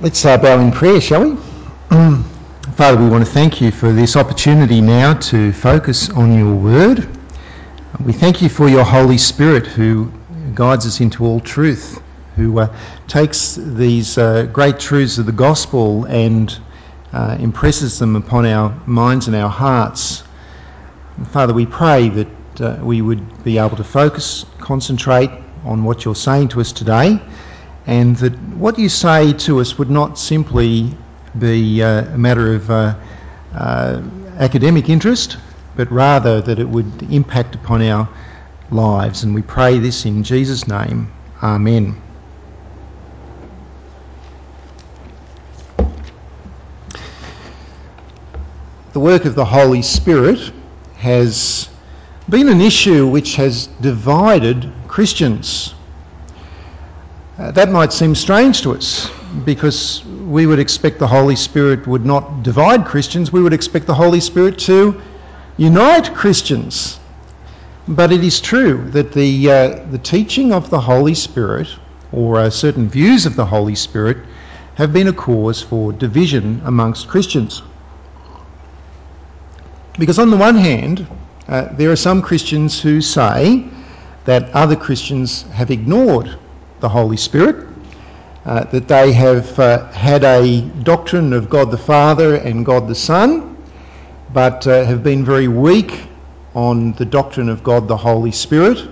Let's uh, bow in prayer, shall we? Father, we want to thank you for this opportunity now to focus on your word. We thank you for your Holy Spirit who guides us into all truth, who uh, takes these uh, great truths of the gospel and uh, impresses them upon our minds and our hearts. And Father, we pray that uh, we would be able to focus, concentrate on what you're saying to us today and that what you say to us would not simply be uh, a matter of uh, uh, academic interest, but rather that it would impact upon our lives. And we pray this in Jesus' name. Amen. The work of the Holy Spirit has been an issue which has divided Christians. Uh, that might seem strange to us because we would expect the Holy Spirit would not divide Christians, we would expect the Holy Spirit to unite Christians. But it is true that the, uh, the teaching of the Holy Spirit, or uh, certain views of the Holy Spirit, have been a cause for division amongst Christians. Because, on the one hand, uh, there are some Christians who say that other Christians have ignored the Holy Spirit, uh, that they have uh, had a doctrine of God the Father and God the Son, but uh, have been very weak on the doctrine of God the Holy Spirit,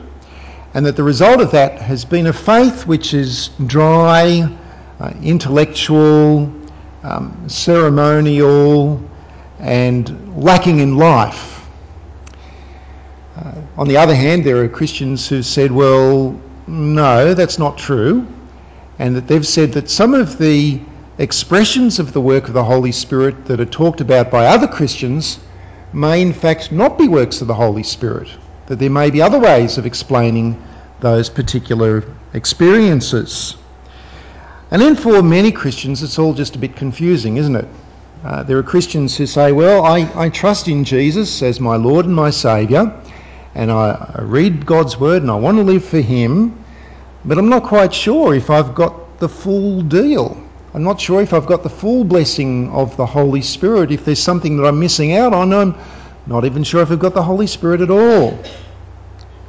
and that the result of that has been a faith which is dry, uh, intellectual, um, ceremonial, and lacking in life. Uh, on the other hand, there are Christians who said, well, no, that's not true. And that they've said that some of the expressions of the work of the Holy Spirit that are talked about by other Christians may in fact not be works of the Holy Spirit, that there may be other ways of explaining those particular experiences. And then for many Christians, it's all just a bit confusing, isn't it? Uh, there are Christians who say, Well, I, I trust in Jesus as my Lord and my Saviour, and I, read God's Word and I want to live for Him, but I'm not quite sure if I've got the full deal. I'm not sure if I've got the full blessing of the Holy Spirit, if there's something that I'm missing out on. I'm not even sure if I've got the Holy Spirit at all.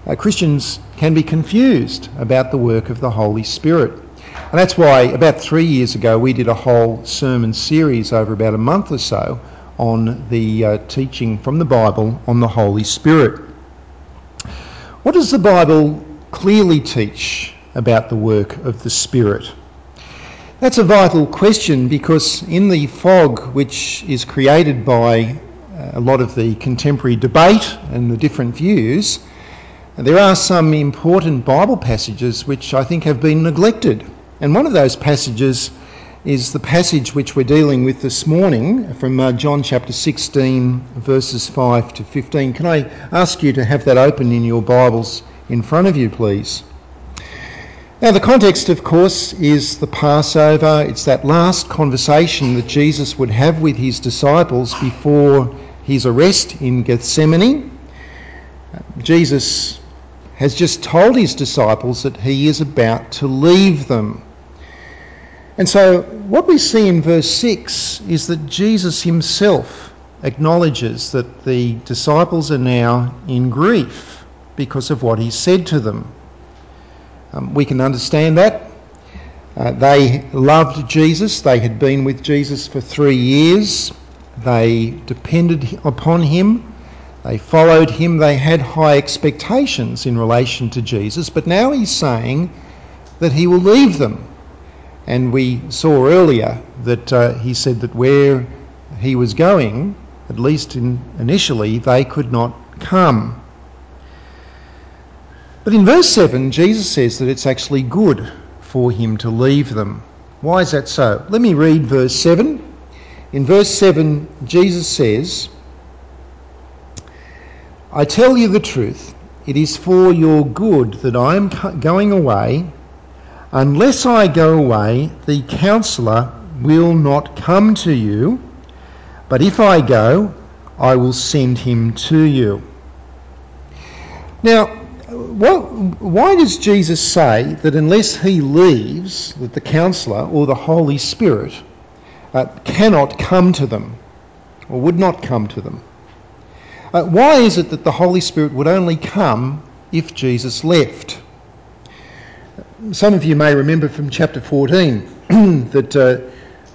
Uh, Christians can be confused about the work of the Holy Spirit. And that's why about three years ago we did a whole sermon series over about a month or so on the uh, teaching from the Bible on the Holy Spirit. What does the Bible clearly teach about the work of the Spirit? That's a vital question because in the fog which is created by uh, a lot of the contemporary debate and the different views, there are some important Bible passages which I think have been neglected. And one of those passages is the passage which we're dealing with this morning from uh, John chapter 16, verses 5 to 15. Can I ask you to have that open in your Bibles in front of you, please? Now, the context, of course, is the Passover. It's that last conversation that Jesus would have with his disciples before his arrest in Gethsemane. Jesus has just told his disciples that he is about to leave them. And so, what we see in verse 6 is that Jesus himself acknowledges that the disciples are now in grief because of what he said to them. Um, we can understand that. Uh, they loved Jesus, they had been with Jesus for three years, they depended upon him, they followed him, they had high expectations in relation to Jesus, but now he's saying that he will leave them and we saw earlier that uh, he said that where he was going, at least in, initially, they could not come. But in verse 7, Jesus says that it's actually good for him to leave them. Why is that so? Let me read verse 7. In verse 7, Jesus says, I tell you the truth, it is for your good that I am going away. Unless I go away, the counselor will not come to you, but if I go, I will send him to you. Now, what, why does Jesus say that unless he leaves, that the counselor or the Holy Spirit uh, cannot come to them or would not come to them? Uh, why is it that the Holy Spirit would only come if Jesus left? Some of you may remember from chapter 14 that uh,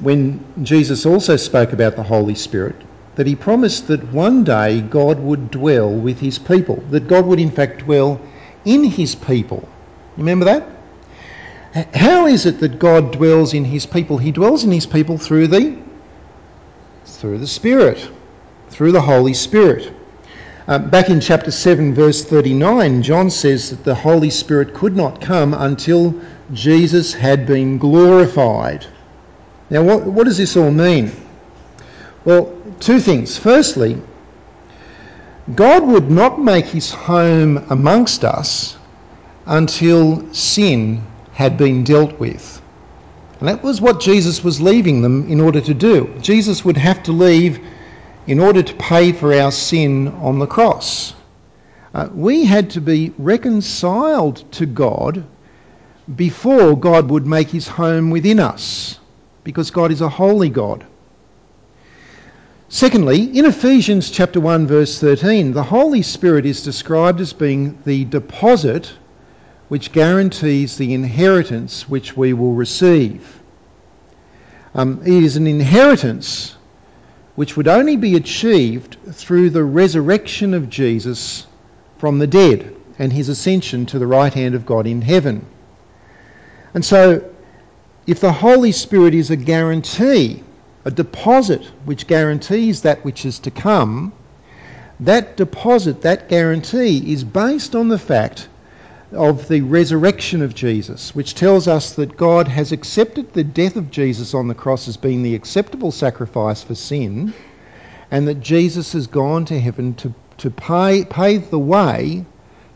when Jesus also spoke about the Holy Spirit, that he promised that one day God would dwell with his people, that God would in fact dwell in his people. Remember that? How is it that God dwells in his people? He dwells in his people through the through the Spirit, through the Holy Spirit. Uh, back in chapter 7, verse 39, John says that the Holy Spirit could not come until Jesus had been glorified. Now, what, what does this all mean? Well, two things. Firstly, God would not make his home amongst us until sin had been dealt with. And that was what Jesus was leaving them in order to do. Jesus would have to leave in order to pay for our sin on the cross. Uh, we had to be reconciled to God before God would make his home within us, because God is a holy God. Secondly, in Ephesians chapter 1 verse 13, the Holy Spirit is described as being the deposit which guarantees the inheritance which we will receive. Um, it is an inheritance which would only be achieved through the resurrection of Jesus from the dead and his ascension to the right hand of God in heaven. And so, if the Holy Spirit is a guarantee a deposit which guarantees that which is to come, that deposit, that guarantee, is based on the fact of the resurrection of Jesus, which tells us that God has accepted the death of Jesus on the cross as being the acceptable sacrifice for sin, and that Jesus has gone to heaven to, to pay, pave the way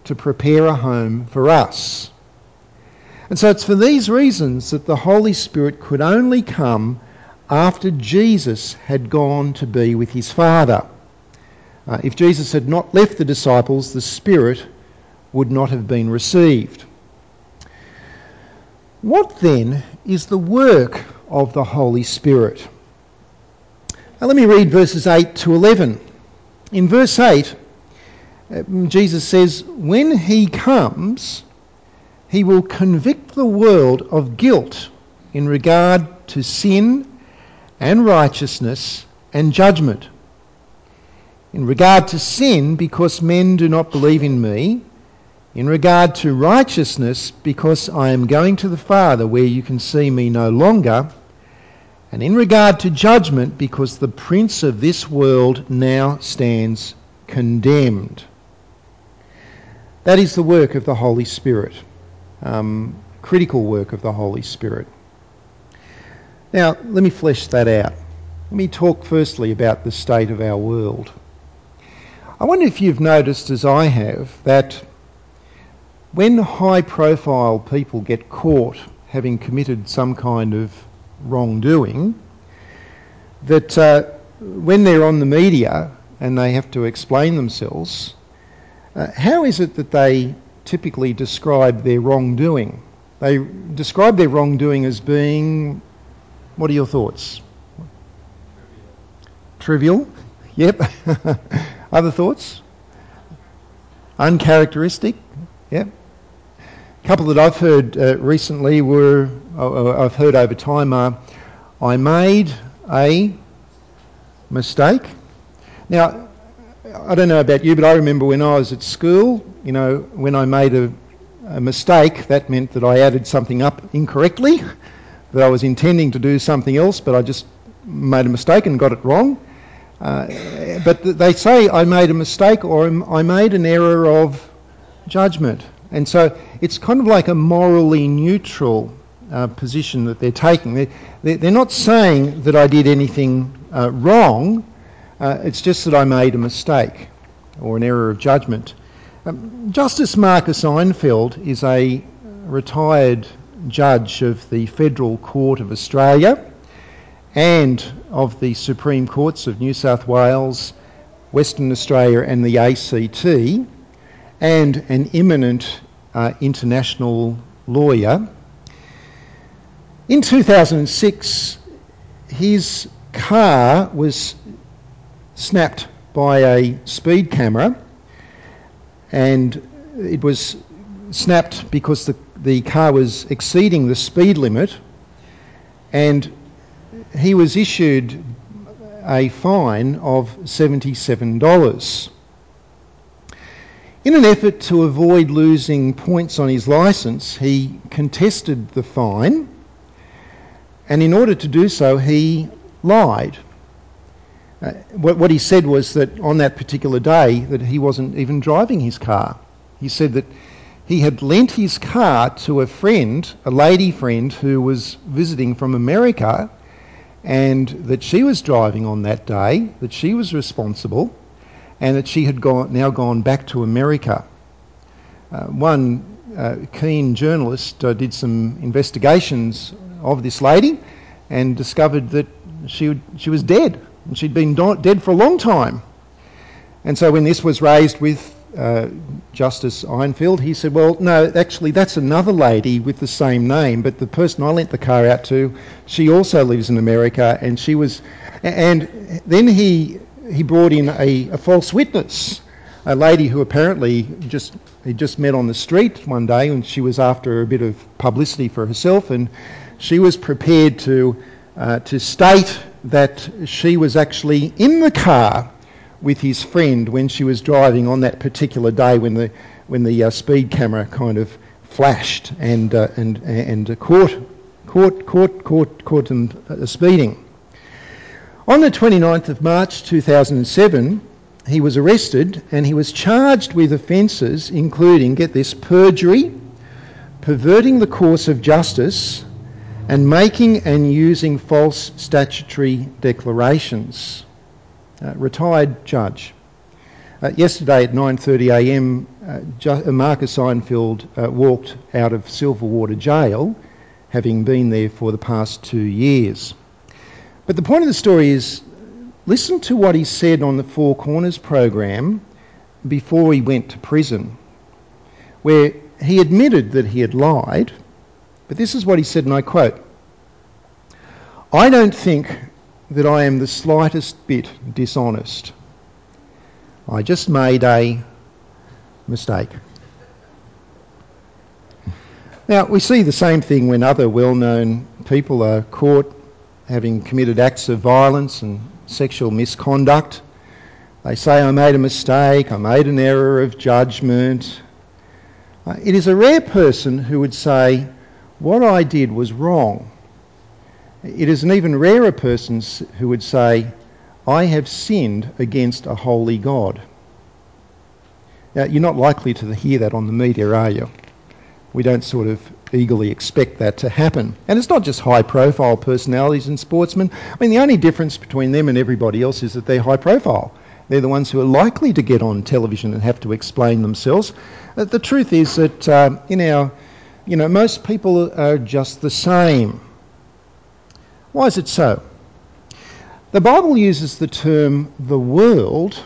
to prepare a home for us. And so it's for these reasons that the Holy Spirit could only come after Jesus had gone to be with his Father. Uh, if Jesus had not left the disciples, the Spirit would not have been received. What then is the work of the Holy Spirit? Now let me read verses 8 to 11. In verse 8, uh, Jesus says, When he comes, he will convict the world of guilt in regard to sin and righteousness and judgment. In regard to sin, because men do not believe in me. In regard to righteousness, because I am going to the Father where you can see me no longer. And in regard to judgment, because the prince of this world now stands condemned. That is the work of the Holy Spirit, um, critical work of the Holy Spirit. Now, let me flesh that out. Let me talk firstly about the state of our world. I wonder if you've noticed, as I have, that when high profile people get caught having committed some kind of wrongdoing, that uh, when they're on the media and they have to explain themselves, uh, how is it that they typically describe their wrongdoing? They describe their wrongdoing as being what are your thoughts? Trivial? Trivial? Yep. Other thoughts? Uncharacteristic? Yep. Couple that I've heard uh, recently were, uh, I've heard over time are, I made a mistake. Now, I don't know about you, but I remember when I was at school, you know, when I made a, a mistake, that meant that I added something up incorrectly that I was intending to do something else, but I just made a mistake and got it wrong. Uh, but they say I made a mistake or I made an error of judgment. And so it's kind of like a morally neutral uh, position that they're taking. They're, they're, not saying that I did anything uh, wrong, uh, it's just that I made a mistake or an error of judgment. Um, Justice Marcus Einfeld is a retired judge of the Federal Court of Australia and of the Supreme Courts of New South Wales, Western Australia, and the ACT. And an eminent uh, international lawyer. In 2006, his car was snapped by a speed camera and it was snapped because the, the car was exceeding the speed limit and he was issued a fine of $77. In an effort to avoid losing points on his licence, he contested the fine, and in order to do so, he lied. Uh, what, what he said was that on that particular day, that he wasn't even driving his car. He said that he had lent his car to a friend, a lady friend who was visiting from America, and that she was driving on that day, that she was responsible, and that she had gone, now gone back to America. Uh, one uh, keen journalist uh, did some investigations of this lady and discovered that she, she was dead, and she'd been do- dead for a long time. And so when this was raised with uh, Justice Einfeld, he said, Well, no, actually, that's another lady with the same name, but the person I lent the car out to, she also lives in America, and she was. And then he he brought in a, a false witness, a lady who apparently just he just met on the street one day, and she was after a bit of publicity for herself, and she was prepared to uh, to state that she was actually in the car with his friend when she was driving on that particular day when the when the uh, speed camera kind of flashed and uh, and and caught caught caught caught caught them uh, speeding. On the 29th of March 2007, he was arrested and he was charged with offences including, get this, perjury, perverting the course of justice, and making and using false statutory declarations. Uh, retired judge. Uh, yesterday at 9.30am, uh, uh, Marcus Einfeld uh, walked out of Silverwater Jail, having been there for the past two years. But the point of the story is listen to what he said on the Four Corners program before he went to prison, where he admitted that he had lied. But this is what he said, and I quote I don't think that I am the slightest bit dishonest. I just made a mistake. Now, we see the same thing when other well known people are caught having committed acts of violence and sexual misconduct. They say, I made a mistake, I made an error of judgment. Uh, it is a rare person who would say, What I did was wrong. It is an even rarer person who would say, I have sinned against a holy God. Now, you're not likely to hear that on the media, are you? We don't sort of eagerly expect that to happen. And it's not just high profile personalities and sportsmen. I mean, the only difference between them and everybody else is that they're high profile. They're the ones who are likely to get on television and have to explain themselves. Uh, the truth is that uh, in our, you know, most people are just the same. Why is it so? The Bible uses the term the world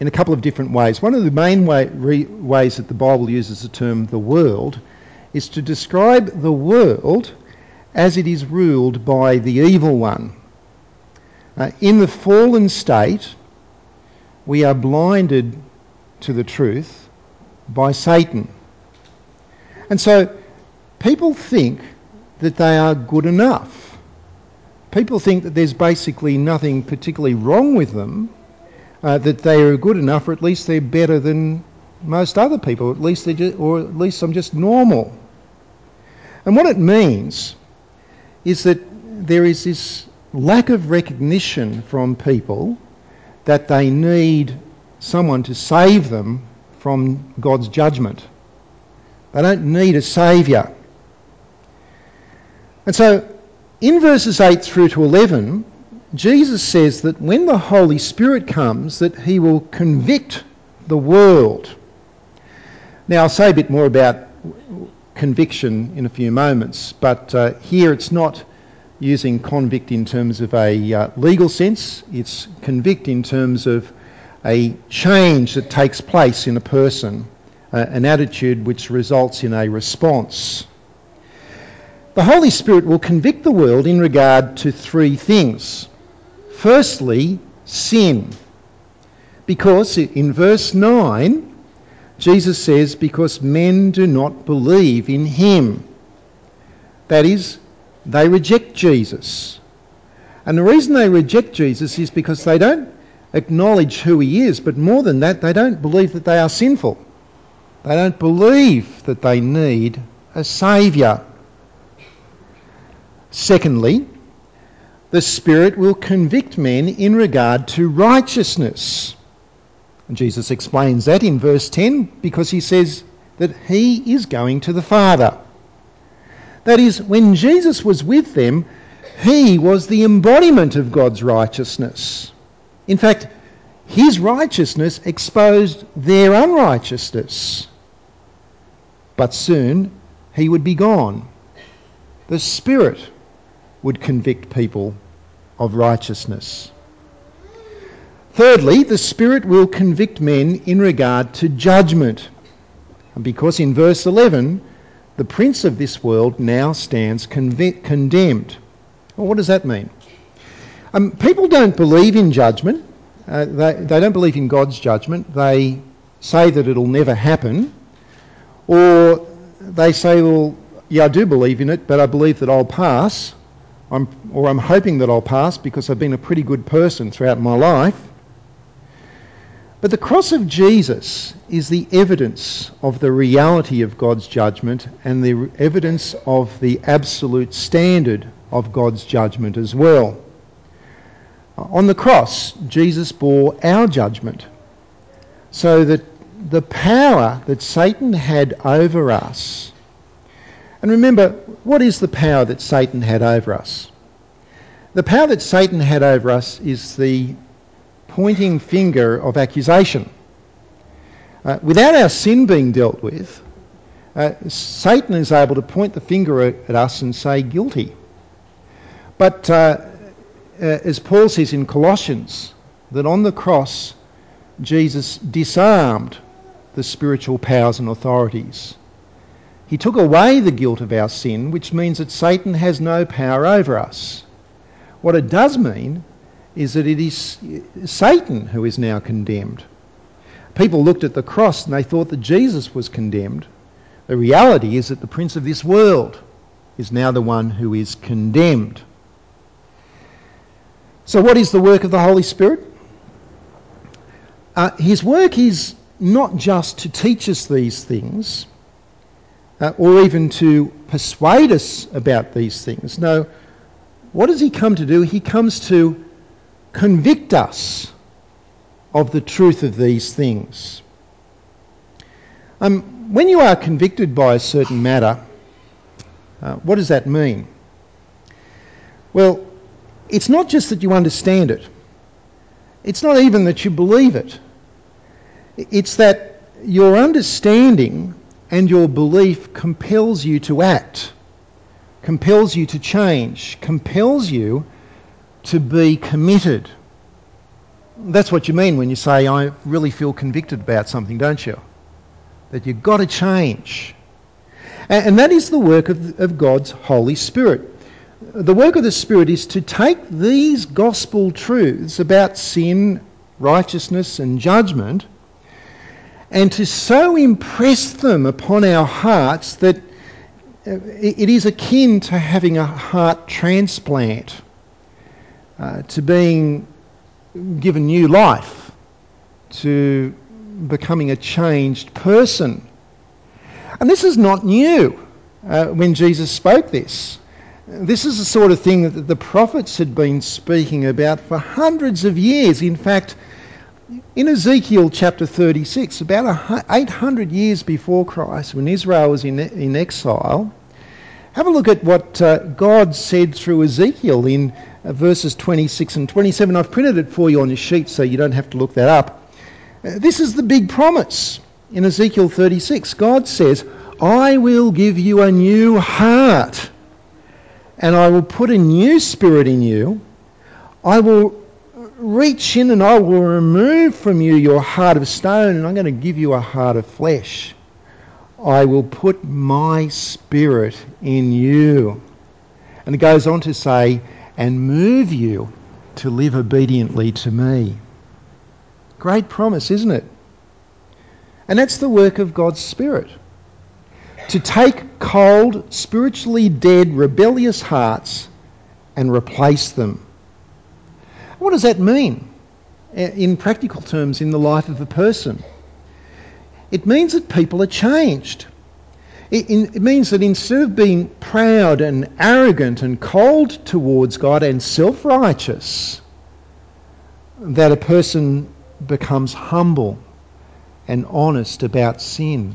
in a couple of different ways. One of the main way, re, ways that the Bible uses the term the world is to describe the world as it is ruled by the evil one. Uh, in the fallen state, we are blinded to the truth by Satan. And so people think that they are good enough. People think that there's basically nothing particularly wrong with them, uh, that they are good enough, or at least they're better than most other people, at least they just, or at least I'm just normal. And what it means is that there is this lack of recognition from people that they need someone to save them from God's judgment. They don't need a saviour. And so in verses 8 through to 11, Jesus says that when the Holy Spirit comes, that he will convict the world. Now, I'll say a bit more about conviction in a few moments, but uh, here it's not using convict in terms of a uh, legal sense, it's convict in terms of a change that takes place in a person uh, an attitude which results in a response. The Holy Spirit will convict the world in regard to three things. Firstly, sin. Because in verse 9, Jesus says, because men do not believe in him. That is, they reject Jesus. And the reason they reject Jesus is because they don't acknowledge who he is, but more than that, they don't believe that they are sinful. They don't believe that they need a saviour. Secondly, the Spirit will convict men in regard to righteousness. And Jesus explains that in verse 10 because he says that he is going to the Father. That is, when Jesus was with them, he was the embodiment of God's righteousness. In fact, his righteousness exposed their unrighteousness. But soon he would be gone. The Spirit would convict people of righteousness. Thirdly, the Spirit will convict men in regard to judgment. Because in verse 11, the prince of this world now stands conv- condemned. Well, what does that mean? Um, people don't believe in judgment. Uh, they, they don't believe in God's judgment. They say that it'll never happen. Or they say, well, yeah, I do believe in it, but I believe that I'll pass. I'm, or I'm hoping that I'll pass because I've been a pretty good person throughout my life. But the cross of Jesus is the evidence of the reality of God's judgment and the evidence of the absolute standard of God's judgment as well. Uh, on the cross, Jesus bore our judgment so that the power that Satan had over us and remember, what is the power that Satan had over us? The power that Satan had over us is the pointing finger of accusation. Uh, without our sin being dealt with, uh, Satan is able to point the finger at, us and say guilty. But uh, uh as Paul says in Colossians, that on the cross, Jesus disarmed the spiritual powers and authorities he took away the guilt of our sin, which means that Satan has no power over us. What it does mean is that it is Satan who is now condemned. People looked at the cross and they thought that Jesus was condemned. The reality is that the prince of this world is now the one who is condemned. So, what is the work of the Holy Spirit? Uh, his work is not just to teach us these things, uh, or even to persuade us about these things. No, what does he come to do? He comes to convict us of the truth of these things. Um, when you are convicted by a certain matter, uh, what does that mean? Well, it's not just that you understand it. It's not even that you believe it. It's that your understanding and your belief compels you to act, compels you to change, compels you to be committed. That's what you mean when you say, I really feel convicted about something, don't you? That you've got to change. And that is the work of, God's Holy Spirit. The work of the Spirit is to take these gospel truths about sin, righteousness, and judgment and to so impress them upon our hearts that uh, it is akin to having a heart transplant, uh, to being given new life, to becoming a changed person. And this is not new uh, when Jesus spoke this. This is the sort of thing that the prophets had been speaking about for hundreds of years. In fact, in Ezekiel chapter 36, about 800 years before Christ, when Israel was in, in exile, have a look at what uh, God said through Ezekiel in uh, verses 26 and 27. I've printed it for you on your sheet so you don't have to look that up. Uh, this is the big promise in Ezekiel 36. God says, I will give you a new heart, and I will put a new spirit in you. I will reach in and I will remove from you your heart of stone and I'm going to give you a heart of flesh. I will put my spirit in you. And it goes on to say, and move you to live obediently to me. Great promise, isn't it? And that's the work of God's Spirit. To take cold, spiritually dead, rebellious hearts and replace them. What does that mean in practical terms in the life of a person? It means that people are changed. It, it, means that instead of being proud and arrogant and cold towards God and self righteous, that a person becomes humble and honest about sin.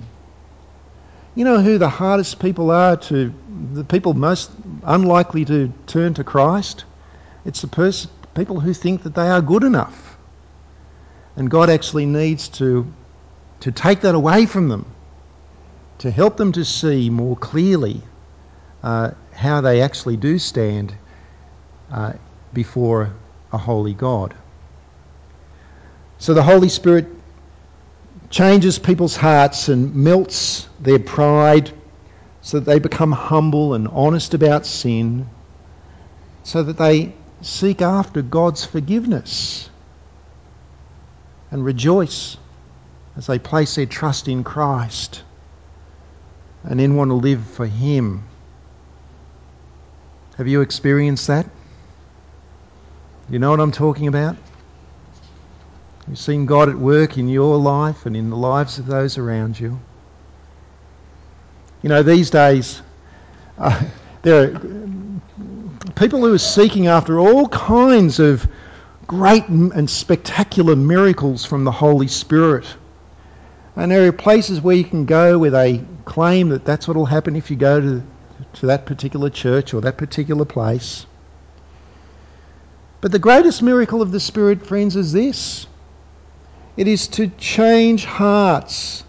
You know who the hardest people are to, the people most unlikely to turn to Christ? It's the pers- people who think that they are good enough. And God actually needs to, to take that away from them, to help them to see more clearly uh, how they actually do stand uh, before a holy God. So the Holy Spirit changes people's hearts and melts their pride so that they become humble and honest about sin, so that they seek after God's forgiveness and rejoice as they place their trust in Christ and then want to live for Him. Have you experienced that? You know what I'm talking about? You've seen God at work in your life and in the lives of those around you. You know, these days, uh, there are people who are seeking after all kinds of great and spectacular miracles from the Holy Spirit. And there are places where you can go where they claim that that's what will happen if you go to, to that particular church or that particular place. But the greatest miracle of the Spirit, friends, is this it is to change hearts.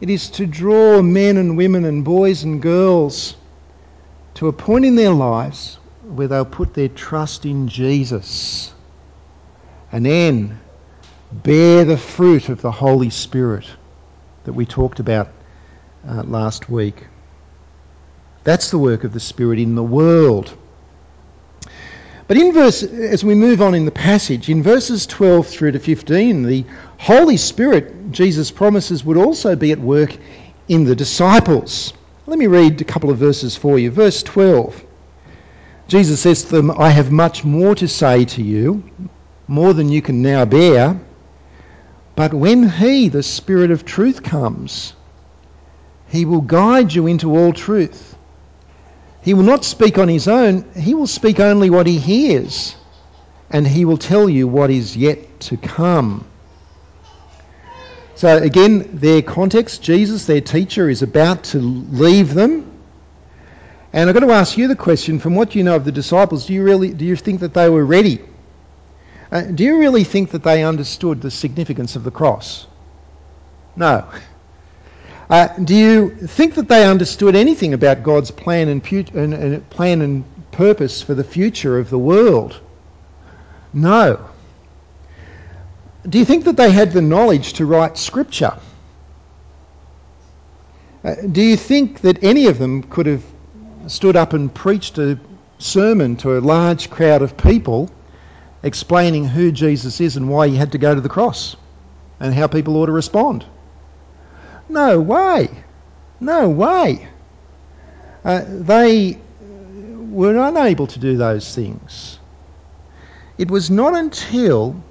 It is to draw men and women and boys and girls to a point in their lives where they'll put their trust in Jesus and then bear the fruit of the Holy Spirit that we talked about uh, last week. That's the work of the Spirit in the world. But in verse, as we move on in the passage, in verses 12 through to 15, the Holy Spirit, Jesus promises, would also be at work in the disciples. Let me read a couple of verses for you. Verse 12. Jesus says to them, I have much more to say to you, more than you can now bear. But when He, the Spirit of truth, comes, He will guide you into all truth. He will not speak on his own, he will speak only what he hears, and he will tell you what is yet to come. So, again, their context Jesus, their teacher, is about to leave them. And I've got to ask you the question from what you know of the disciples, do you, really, do you think that they were ready? Uh, do you really think that they understood the significance of the cross? No. Uh, do you think that they understood anything about God's plan and, and, and plan and purpose for the future of the world? No. Do you think that they had the knowledge to write scripture? Uh, do you think that any of them could have stood up and preached a sermon to a large crowd of people explaining who Jesus is and why he had to go to the cross and how people ought to respond? No way. No way. Uh, they were unable to do those things. It was not until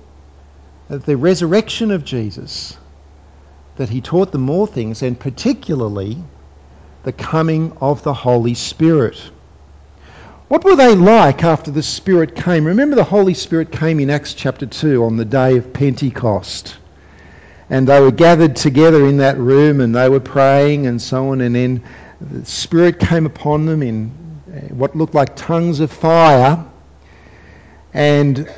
the resurrection of Jesus that he taught them more things, and particularly the coming of the Holy Spirit. What were they like after the Spirit came? Remember, the Holy Spirit came in Acts chapter 2 on the day of Pentecost. And they were gathered together in that room and they were praying and so on. And then the spirit came upon them in uh, what looked like tongues of fire. And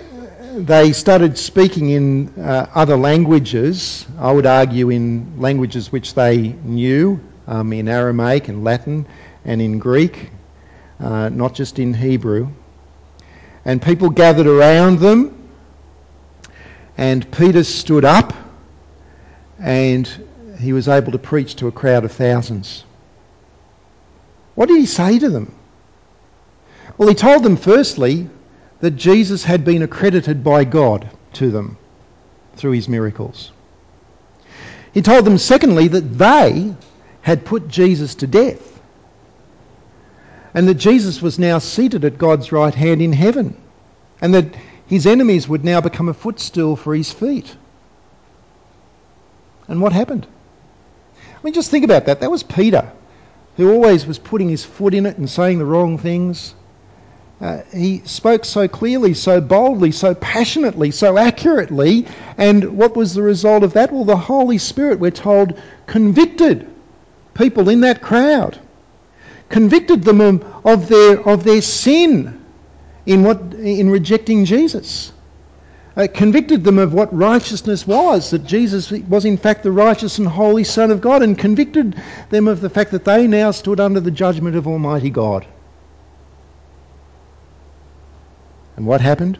they started speaking in uh, other languages. I would argue in languages which they knew um, in aramaic and latin and in greek uh, not just in hebrew and people gathered around them and peter stood up and he was able to preach to a crowd of thousands. What did he say to them? Well, he told them firstly that Jesus had been accredited by God to them through his miracles. He told them, secondly, that they had put Jesus to death and that Jesus was now seated at God's right hand in heaven and that his enemies would now become a footstool for his feet. And what happened? I mean, just think about that. That was Peter, who always was putting his foot in it and saying the wrong things. Uh, he spoke so clearly, so boldly, so passionately, so accurately. And what was the result of that? Well, the Holy Spirit, we're told, convicted people in that crowd, convicted them of their, of their sin in, what, in rejecting Jesus. Uh, convicted them of what righteousness was, that Jesus was in fact the righteous and holy Son of God, and convicted them of the fact that they now stood under the judgment of Almighty God. And what happened?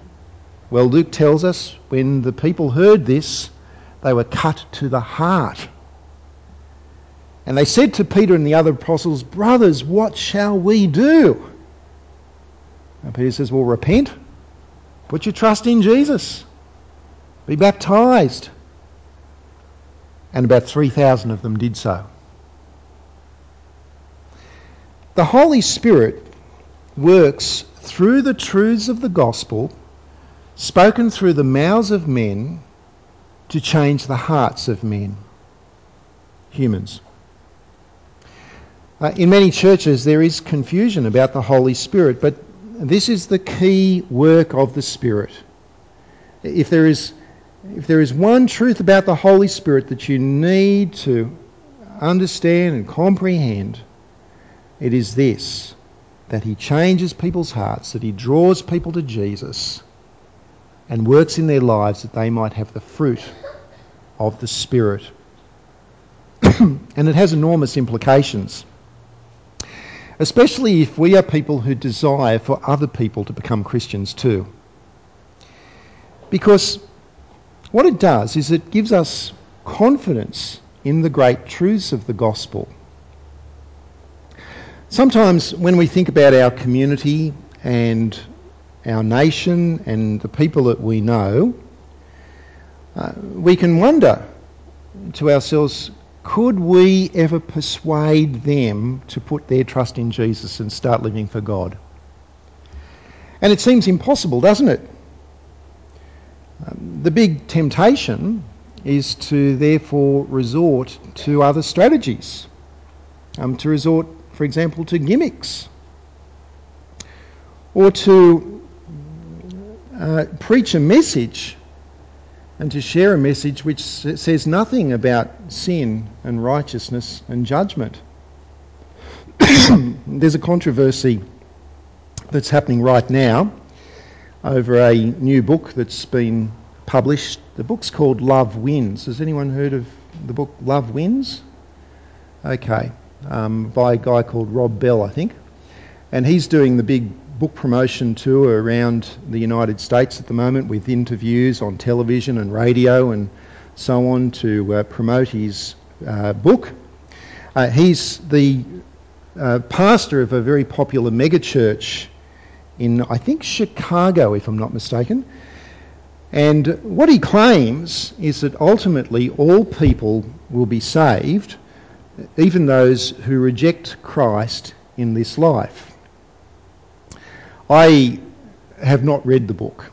Well, Luke tells us when the people heard this, they were cut to the heart. And they said to Peter and the other apostles, Brothers, what shall we do? And Peter says, Well, repent. Put your trust in Jesus. Be baptized. And about 3,000 of them did so. The Holy Spirit works through the truths of the gospel, spoken through the mouths of men, to change the hearts of men, humans. Uh, in many churches, there is confusion about the Holy Spirit, but this is the key work of the Spirit. If there is, if there is one truth about the Holy Spirit that you need to understand and comprehend, it is this that he changes people's hearts, that he draws people to Jesus and works in their lives that they might have the fruit of the Spirit. and it has enormous implications, especially if we are people who desire for other people to become Christians too. Because what it does is it gives us confidence in the great truths of the gospel Sometimes when we think about our community and our nation and the people that we know, uh, we can wonder to ourselves, could we ever persuade them to put their trust in Jesus and start living for God? And it seems impossible, doesn't it? Um, the big temptation is to therefore resort to other strategies, um, to resort for example, to gimmicks or to uh, preach a message and to share a message which says nothing about sin and righteousness and judgment. There's a controversy that's happening right now over a new book that's been published. The book's called Love Wins. Has anyone heard of the book Love Wins? Okay um, by a guy called Rob Bell, I think. And he's doing the big book promotion tour around the United States at the moment with interviews on television and radio and so on to uh, promote his uh, book. Uh, he's the uh, pastor of a very popular megachurch in, I think, Chicago, if I'm not mistaken. And what he claims is that ultimately all people will be saved even those who reject Christ in this life. I have not read the book.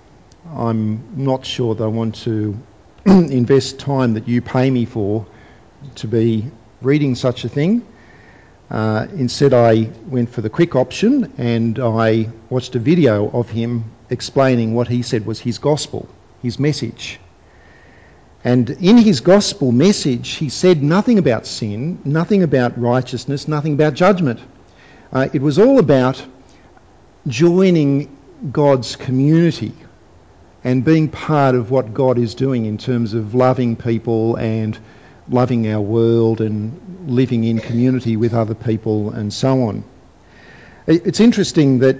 I'm not sure that I want to invest time that you pay me for to be reading such a thing. Uh, instead, I went for the quick option and I watched a video of him explaining what he said was his gospel, his message. And in his gospel message, he said nothing about sin, nothing about righteousness, nothing about judgment. Uh, it was all about joining God's community and being part of what God is doing in terms of loving people and loving our world and living in community with other people and so on. It's interesting that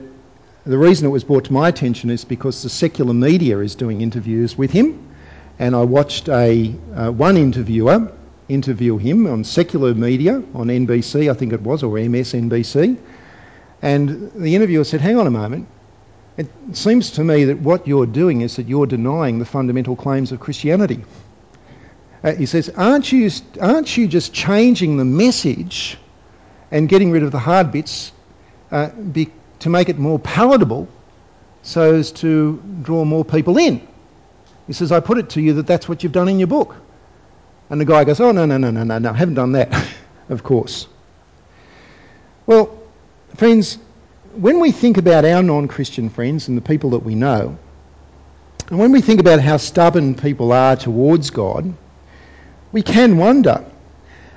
the reason it was brought to my attention is because the secular media is doing interviews with him and I watched a uh, one interviewer interview him on secular media on NBC, I think it was, or MSNBC. And the interviewer said, Hang on a moment. It seems to me that what you're doing is that you're denying the fundamental claims of Christianity. Uh, he says, aren't you, aren't you just changing the message and getting rid of the hard bits uh, be, to make it more palatable so as to draw more people in? He says, I put it to you that that's what you've done in your book. And the guy goes, Oh, no, no, no, no, no, no, I haven't done that, of course. Well, friends, when we think about our non Christian friends and the people that we know, and when we think about how stubborn people are towards God, we can wonder.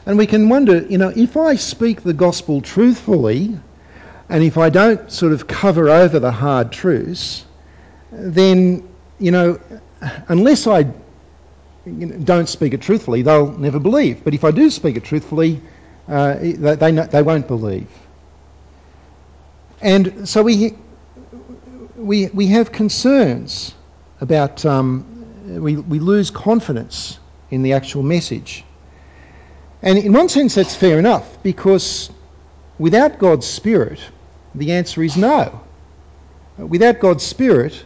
And we can wonder, you know, if I speak the gospel truthfully, and if I don't sort of cover over the hard truths, then, you know, unless I don't speak it truthfully, they'll never believe. But if I do speak it truthfully, uh, they, they, they won't believe. And so we, we, we have concerns about, um, we, we lose confidence in the actual message. And in one sense, that's fair enough because without God's Spirit, the answer is no. Without God's Spirit,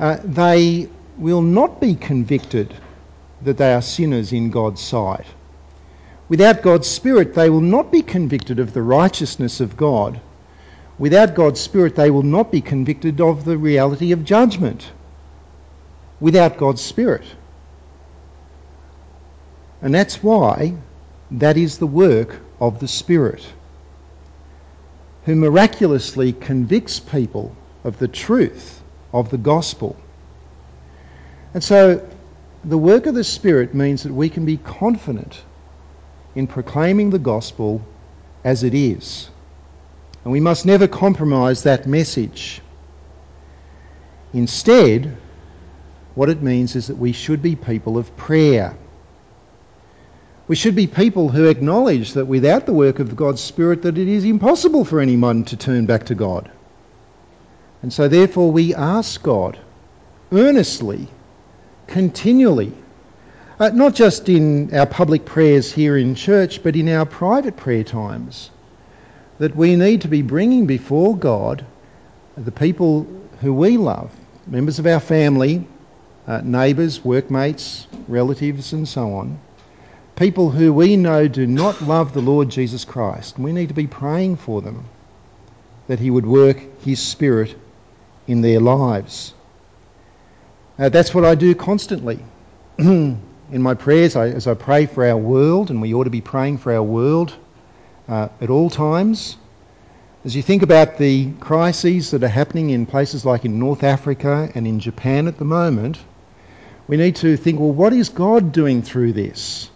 uh, they will not be convicted that they are sinners in God's sight. Without God's Spirit, they will not be convicted of the righteousness of God. Without God's Spirit, they will not be convicted of the reality of judgment. Without God's Spirit. And that's why that is the work of the Spirit, who miraculously convicts people of the truth of the gospel. And so the work of the Spirit means that we can be confident in proclaiming the gospel as it is. And we must never compromise that message. Instead, what it means is that we should be people of prayer. We should be people who acknowledge that without the work of God's Spirit that it is impossible for anyone to turn back to God. And so therefore we ask God earnestly continually. Uh, not just in our public prayers here in church, but in our private prayer times. That we need to be bringing before God the people who we love, members of our family, uh, neighbours, workmates, relatives, and so on. People who we know do not love the Lord Jesus Christ. We need to be praying for them that He would work His Spirit in their lives. Uh, that's what I do constantly. In my prayers, I, as I pray for our world, and we ought to be praying for our world uh, at all times. As you think about the crises that are happening in places like in North Africa and in Japan at the moment, we need to think well, what is God doing through this?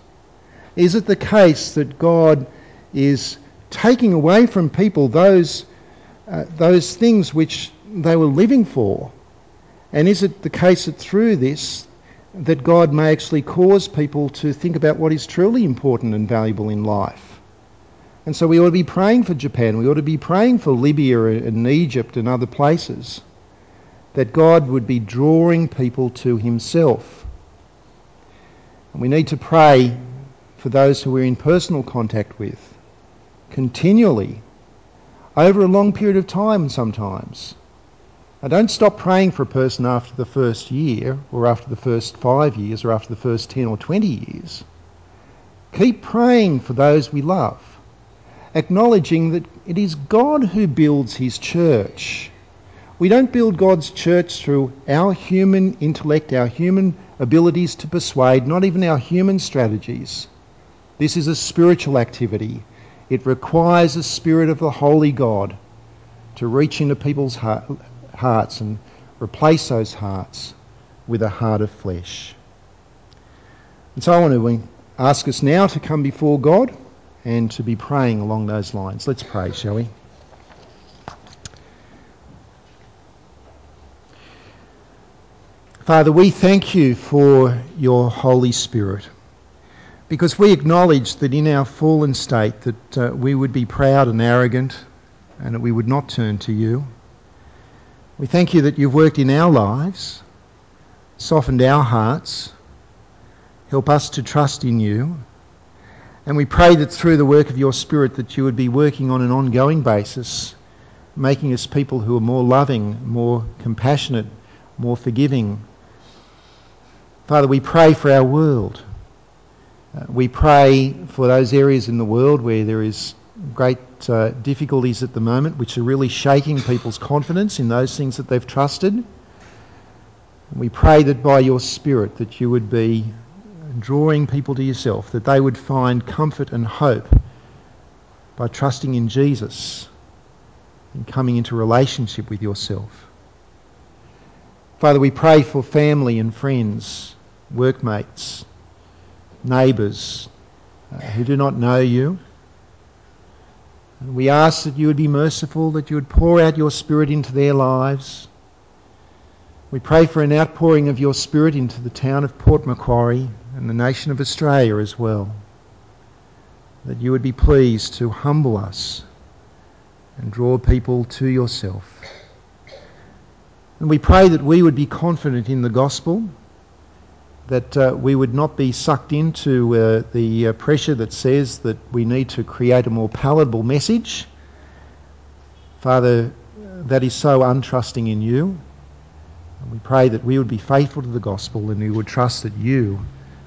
Is it the case that God is taking away from people those, uh, those things which they were living for? And is it the case that through this, that God may actually cause people to think about what is truly important and valuable in life? And so we ought to be praying for Japan. We ought to be praying for Libya and Egypt and other places. That God would be drawing people to Himself. And we need to pray for those who we're in personal contact with continually over a long period of time sometimes now, don't stop praying for a person after the first year, or after the first five years, or after the first 10 or 20 years. Keep praying for those we love, acknowledging that it is God who builds his church. We don't build God's church through our human intellect, our human abilities to persuade, not even our human strategies. This is a spiritual activity. It requires the Spirit of the Holy God to reach into people's heart, hearts and replace those hearts with a heart of flesh. And so I want to ask us now to come before God and to be praying along those lines. Let's pray, shall we? Father, we thank you for your Holy Spirit because we acknowledge that in our fallen state that uh, we would be proud and arrogant and that we would not turn to you. We thank you that you've worked in our lives, softened our hearts, help us to trust in you, And we pray that through the work of your Spirit that you would be working on an ongoing basis, making us people who are more loving, more compassionate, more forgiving. Father, we pray for our world. Uh, we pray for those areas in the world where there is great uh, difficulties at the moment, which are really shaking people's confidence in those things that they've trusted. We pray that by your Spirit that you would be drawing people to yourself, that they would find comfort and hope by trusting in Jesus and coming into relationship with yourself. Father, we pray for family and friends, workmates, neighbours uh, who do not know you. And we ask that you would be merciful, that you would pour out your Spirit into their lives. We pray for an outpouring of your Spirit into the town of Port Macquarie and the nation of Australia as well. That you would be pleased to humble us and draw people to yourself. And we pray that we would be confident in the gospel, that uh, we would not be sucked into uh, the uh, pressure that says that we need to create a more palatable message. Father, that is so untrusting in you. And we pray that we would be faithful to the gospel and we would trust that you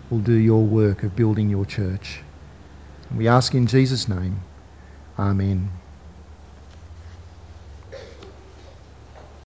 will do your work of building your church. We ask in Jesus' name. Amen.